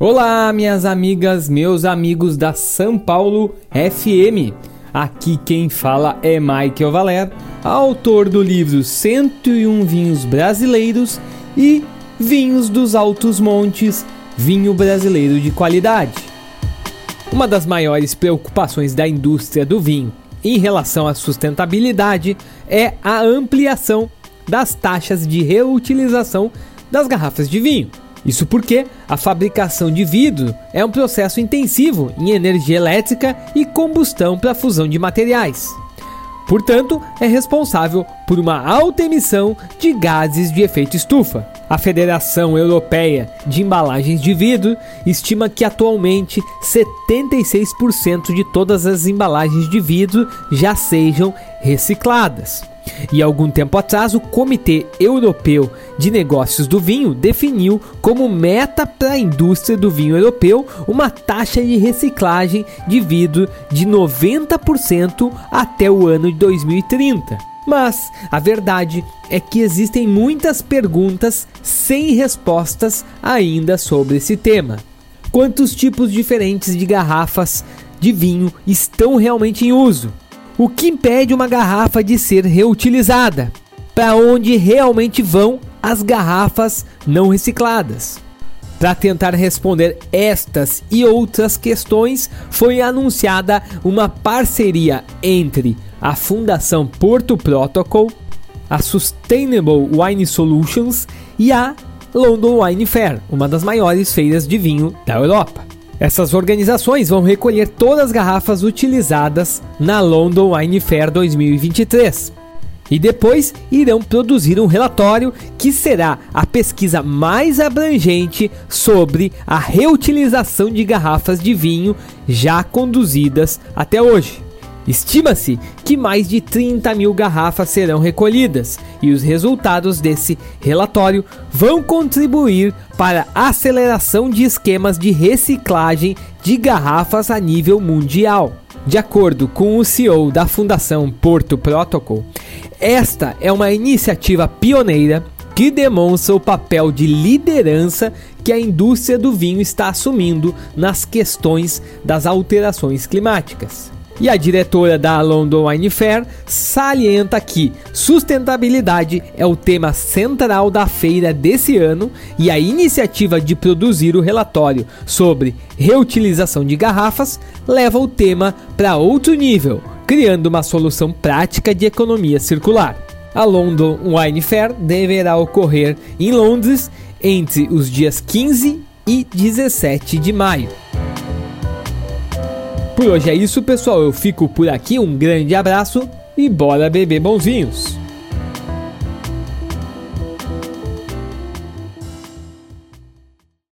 Olá, minhas amigas, meus amigos da São Paulo FM. Aqui quem fala é Michael Valer, autor do livro 101 Vinhos Brasileiros e Vinhos dos Altos Montes, vinho brasileiro de qualidade. Uma das maiores preocupações da indústria do vinho em relação à sustentabilidade é a ampliação das taxas de reutilização das garrafas de vinho. Isso porque a fabricação de vidro é um processo intensivo em energia elétrica e combustão para fusão de materiais. Portanto, é responsável por uma alta emissão de gases de efeito estufa. A Federação Europeia de Embalagens de Vidro estima que atualmente 76% de todas as embalagens de vidro já sejam recicladas. E algum tempo atrás, o Comitê Europeu de Negócios do Vinho definiu como meta para a indústria do vinho europeu uma taxa de reciclagem de vidro de 90% até o ano de 2030. Mas a verdade é que existem muitas perguntas sem respostas ainda sobre esse tema. Quantos tipos diferentes de garrafas de vinho estão realmente em uso? O que impede uma garrafa de ser reutilizada? Para onde realmente vão as garrafas não recicladas? Para tentar responder estas e outras questões, foi anunciada uma parceria entre a Fundação Porto Protocol, a Sustainable Wine Solutions e a London Wine Fair, uma das maiores feiras de vinho da Europa. Essas organizações vão recolher todas as garrafas utilizadas na London Wine Fair 2023 e depois irão produzir um relatório que será a pesquisa mais abrangente sobre a reutilização de garrafas de vinho já conduzidas até hoje. Estima-se que mais de 30 mil garrafas serão recolhidas e os resultados desse relatório vão contribuir para a aceleração de esquemas de reciclagem de garrafas a nível mundial. De acordo com o CEO da Fundação Porto Protocol, esta é uma iniciativa pioneira que demonstra o papel de liderança que a indústria do vinho está assumindo nas questões das alterações climáticas. E a diretora da London Wine Fair salienta que sustentabilidade é o tema central da feira desse ano e a iniciativa de produzir o relatório sobre reutilização de garrafas leva o tema para outro nível, criando uma solução prática de economia circular. A London Wine Fair deverá ocorrer em Londres entre os dias 15 e 17 de maio. Por hoje é isso, pessoal. Eu fico por aqui. Um grande abraço e bora beber bonzinhos.